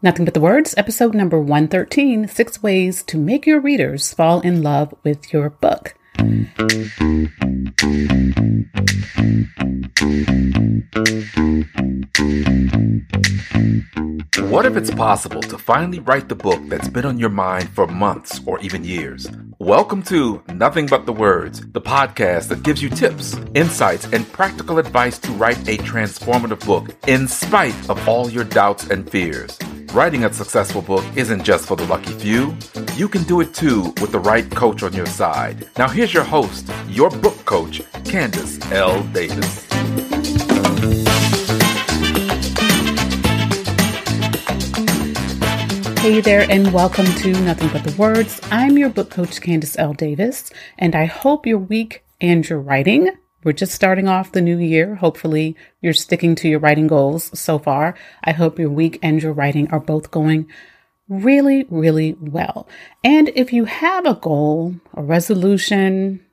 Nothing But the Words, episode number 113 Six Ways to Make Your Readers Fall in Love with Your Book. What if it's possible to finally write the book that's been on your mind for months or even years? Welcome to Nothing But the Words, the podcast that gives you tips, insights, and practical advice to write a transformative book in spite of all your doubts and fears. Writing a successful book isn't just for the lucky few. You can do it too with the right coach on your side. Now, here's your host, your book coach, Candace L. Davis. Hey there, and welcome to Nothing But the Words. I'm your book coach, Candace L. Davis, and I hope your week and your writing. We're just starting off the new year. Hopefully, you're sticking to your writing goals so far. I hope your week and your writing are both going really, really well. And if you have a goal, a resolution,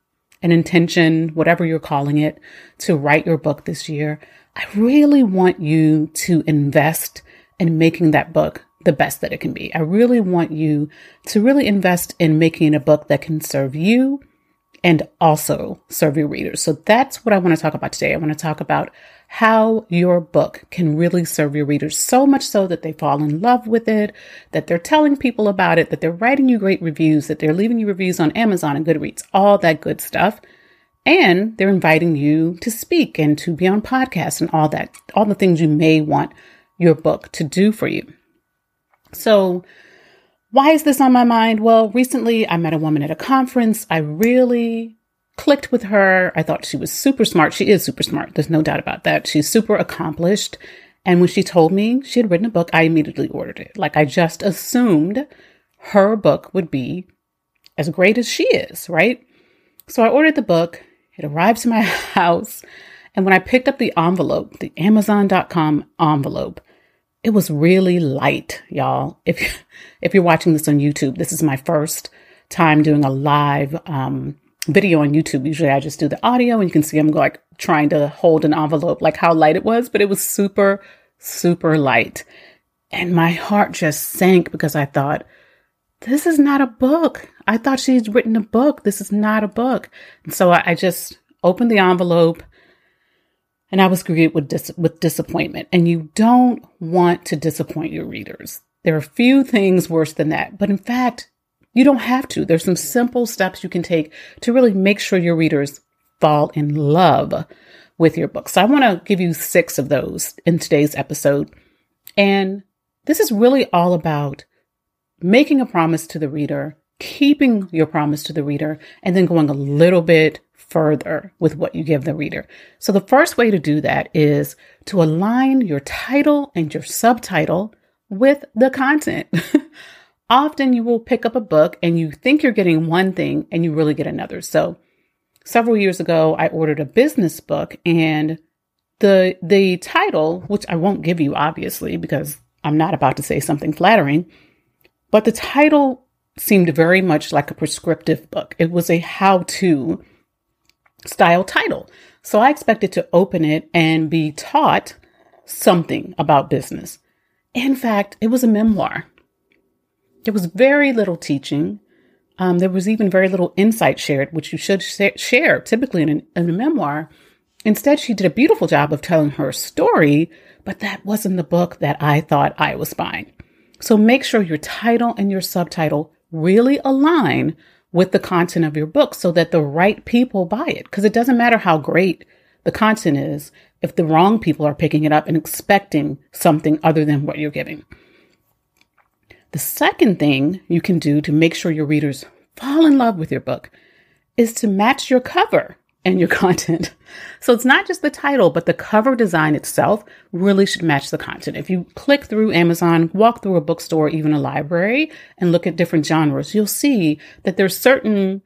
an intention, whatever you're calling it, to write your book this year, I really want you to invest in making that book the best that it can be. I really want you to really invest in making a book that can serve you and also serve your readers. So that's what I want to talk about today. I want to talk about how your book can really serve your readers so much so that they fall in love with it, that they're telling people about it, that they're writing you great reviews, that they're leaving you reviews on Amazon and Goodreads, all that good stuff. And they're inviting you to speak and to be on podcasts and all that, all the things you may want your book to do for you. So, why is this on my mind? Well, recently I met a woman at a conference. I really clicked with her. I thought she was super smart. She is super smart. There's no doubt about that. She's super accomplished. And when she told me she had written a book, I immediately ordered it. Like I just assumed her book would be as great as she is, right? So I ordered the book. It arrived to my house. And when I picked up the envelope, the Amazon.com envelope, it was really light, y'all. If if you're watching this on YouTube, this is my first time doing a live um, video on YouTube. Usually, I just do the audio, and you can see I'm like trying to hold an envelope, like how light it was, but it was super, super light, and my heart just sank because I thought, this is not a book. I thought she'd written a book. This is not a book. And so I, I just opened the envelope and I was greeted with, dis- with disappointment. And you don't want to disappoint your readers. There are few things worse than that. But in fact, you don't have to. There's some simple steps you can take to really make sure your readers fall in love with your book. So I want to give you six of those in today's episode. And this is really all about making a promise to the reader, keeping your promise to the reader, and then going a little bit further with what you give the reader. So the first way to do that is to align your title and your subtitle with the content. Often you will pick up a book and you think you're getting one thing and you really get another. So several years ago, I ordered a business book and the the title, which I won't give you obviously because I'm not about to say something flattering, but the title seemed very much like a prescriptive book. It was a how-to style title. So I expected to open it and be taught something about business. In fact, it was a memoir. There was very little teaching. Um, there was even very little insight shared, which you should sh- share typically in, an, in a memoir. Instead, she did a beautiful job of telling her story, but that wasn't the book that I thought I was buying. So make sure your title and your subtitle really align with the content of your book so that the right people buy it. Because it doesn't matter how great the content is if the wrong people are picking it up and expecting something other than what you're giving. The second thing you can do to make sure your readers fall in love with your book is to match your cover and your content. So it's not just the title, but the cover design itself really should match the content. If you click through Amazon, walk through a bookstore, even a library, and look at different genres, you'll see that there's certain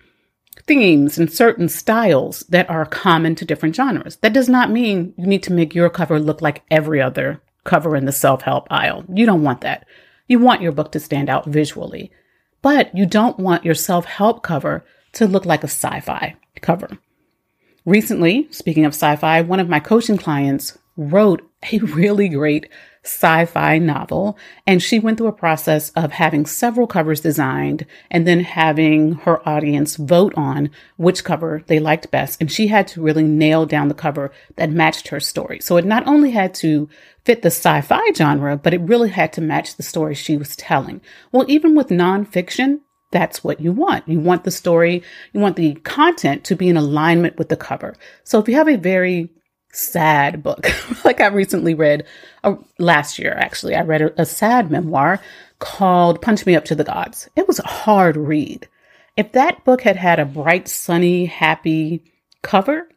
themes and certain styles that are common to different genres. That does not mean you need to make your cover look like every other cover in the self help aisle. You don't want that. You want your book to stand out visually, but you don't want your self help cover to look like a sci fi cover. Recently, speaking of sci fi, one of my coaching clients wrote a really great sci fi novel. And she went through a process of having several covers designed and then having her audience vote on which cover they liked best. And she had to really nail down the cover that matched her story. So it not only had to fit the sci fi genre, but it really had to match the story she was telling. Well, even with nonfiction, that's what you want. You want the story, you want the content to be in alignment with the cover. So if you have a very sad book. like I recently read uh, last year, actually, I read a, a sad memoir called Punch Me Up to the Gods. It was a hard read. If that book had had a bright, sunny, happy cover,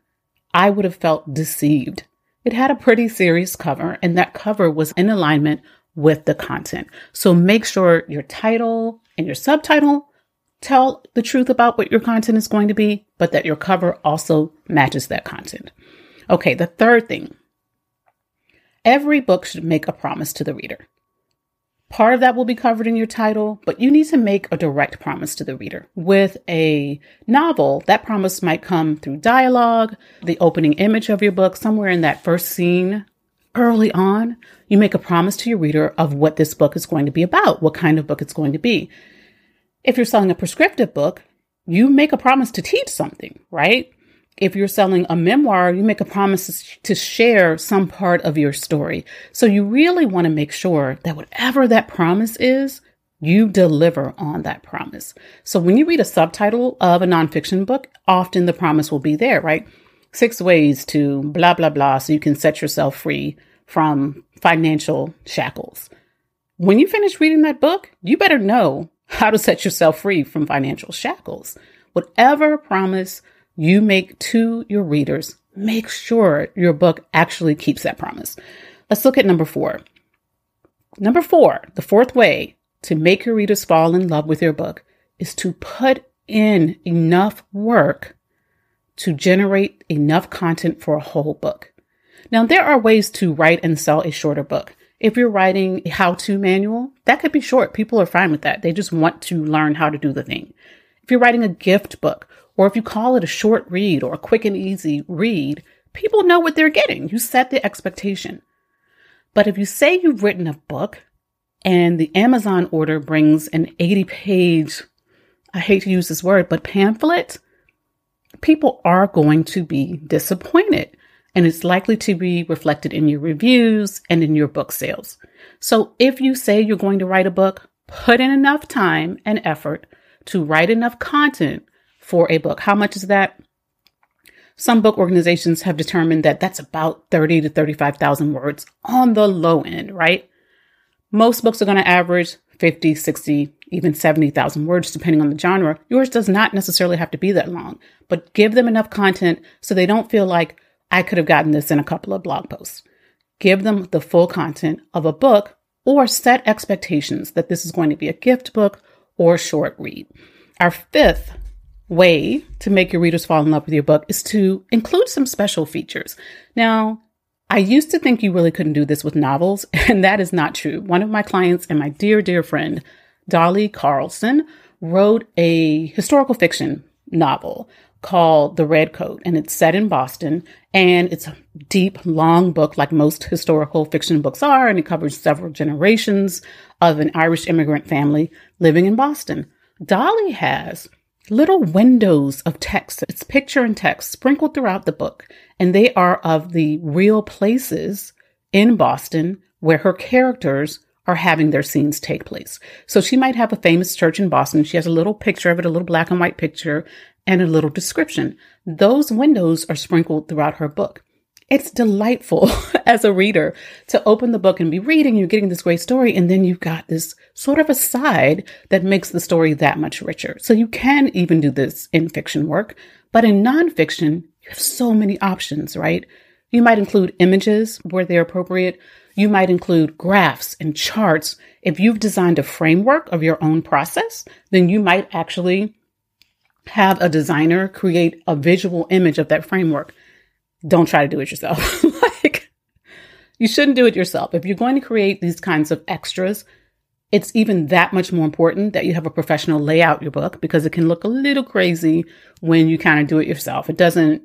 I would have felt deceived. It had a pretty serious cover, and that cover was in alignment with the content. So make sure your title and your subtitle tell the truth about what your content is going to be, but that your cover also matches that content. Okay, the third thing every book should make a promise to the reader. Part of that will be covered in your title, but you need to make a direct promise to the reader. With a novel, that promise might come through dialogue, the opening image of your book, somewhere in that first scene early on. You make a promise to your reader of what this book is going to be about, what kind of book it's going to be. If you're selling a prescriptive book, you make a promise to teach something, right? if you're selling a memoir, you make a promise to share some part of your story. So you really want to make sure that whatever that promise is, you deliver on that promise. So when you read a subtitle of a nonfiction book, often the promise will be there, right? Six ways to blah, blah, blah, so you can set yourself free from financial shackles. When you finish reading that book, you better know how to set yourself free from financial shackles. Whatever promise you make to your readers, make sure your book actually keeps that promise. Let's look at number four. Number four, the fourth way to make your readers fall in love with your book is to put in enough work to generate enough content for a whole book. Now, there are ways to write and sell a shorter book. If you're writing a how to manual, that could be short. People are fine with that. They just want to learn how to do the thing. If you're writing a gift book or if you call it a short read or a quick and easy read, people know what they're getting. You set the expectation. But if you say you've written a book and the Amazon order brings an 80 page, I hate to use this word, but pamphlet, people are going to be disappointed. And it's likely to be reflected in your reviews and in your book sales. So if you say you're going to write a book, put in enough time and effort to write enough content for a book. How much is that? Some book organizations have determined that that's about 30 to 35,000 words on the low end, right? Most books are going to average 50, 60, even 70,000 words, depending on the genre. Yours does not necessarily have to be that long, but give them enough content so they don't feel like I could have gotten this in a couple of blog posts. Give them the full content of a book or set expectations that this is going to be a gift book or short read. Our fifth way to make your readers fall in love with your book is to include some special features. Now, I used to think you really couldn't do this with novels, and that is not true. One of my clients and my dear, dear friend, Dolly Carlson, wrote a historical fiction novel called The Red Coat, and it's set in Boston. And it's a deep, long book, like most historical fiction books are, and it covers several generations of an Irish immigrant family living in Boston. Dolly has little windows of text. It's picture and text sprinkled throughout the book, and they are of the real places in Boston where her characters are having their scenes take place. So she might have a famous church in Boston. She has a little picture of it, a little black and white picture, and a little description. Those windows are sprinkled throughout her book. It's delightful as a reader to open the book and be reading, you're getting this great story, and then you've got this sort of aside that makes the story that much richer. So you can even do this in fiction work, but in nonfiction, you have so many options, right? You might include images where they're appropriate. You might include graphs and charts. If you've designed a framework of your own process, then you might actually have a designer create a visual image of that framework don't try to do it yourself. like, you shouldn't do it yourself. If you're going to create these kinds of extras, it's even that much more important that you have a professional lay out your book because it can look a little crazy when you kind of do it yourself. It doesn't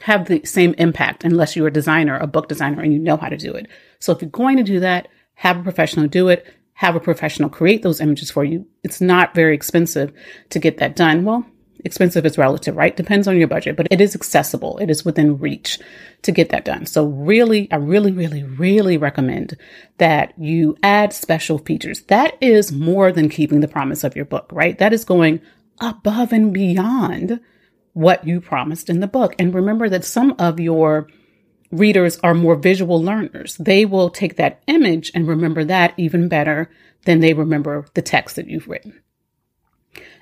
have the same impact unless you're a designer, a book designer, and you know how to do it. So if you're going to do that, have a professional do it, have a professional create those images for you. It's not very expensive to get that done. Well, expensive is relative, right? Depends on your budget, but it is accessible. It is within reach to get that done. So really, I really, really, really recommend that you add special features. That is more than keeping the promise of your book, right? That is going above and beyond what you promised in the book. And remember that some of your readers are more visual learners. They will take that image and remember that even better than they remember the text that you've written.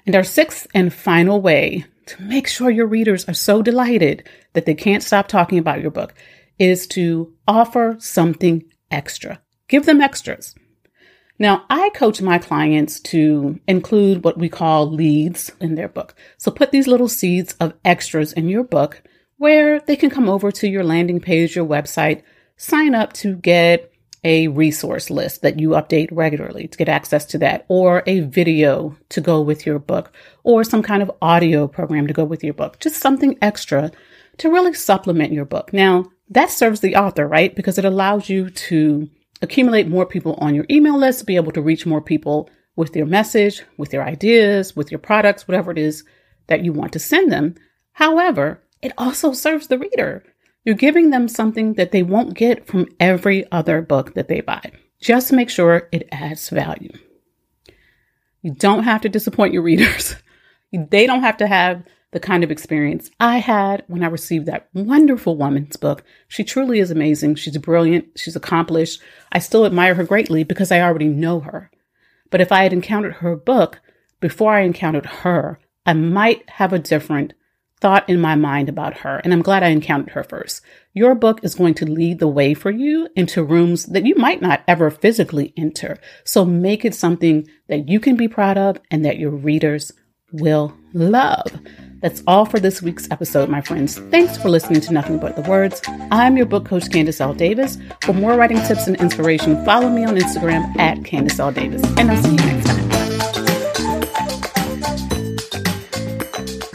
And our sixth and final way to make sure your readers are so delighted that they can't stop talking about your book is to offer something extra. Give them extras. Now, I coach my clients to include what we call leads in their book. So put these little seeds of extras in your book where they can come over to your landing page, your website, sign up to get a resource list that you update regularly to get access to that, or a video to go with your book, or some kind of audio program to go with your book. Just something extra to really supplement your book. Now, that serves the author, right? Because it allows you to accumulate more people on your email list, be able to reach more people with your message, with your ideas, with your products, whatever it is that you want to send them. However, it also serves the reader you're giving them something that they won't get from every other book that they buy. Just make sure it adds value. You don't have to disappoint your readers. they don't have to have the kind of experience I had when I received that wonderful woman's book. She truly is amazing. She's brilliant. She's accomplished. I still admire her greatly because I already know her. But if I had encountered her book before I encountered her, I might have a different thought in my mind about her, and I'm glad I encountered her first. Your book is going to lead the way for you into rooms that you might not ever physically enter. So make it something that you can be proud of and that your readers will love. That's all for this week's episode, my friends. Thanks for listening to Nothing But the Words. I'm your book coach, Candace L. Davis. For more writing tips and inspiration, follow me on Instagram at Candace L. Davis. And I'll see you next time.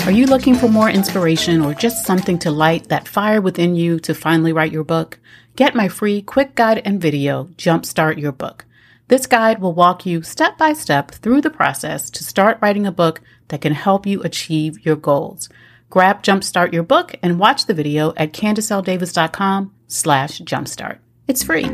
Are you looking for more inspiration or just something to light that fire within you to finally write your book? Get my free quick guide and video, Jumpstart Your Book. This guide will walk you step by step through the process to start writing a book that can help you achieve your goals. Grab Jumpstart Your Book and watch the video at CandaceLDavis.com slash jumpstart. It's free.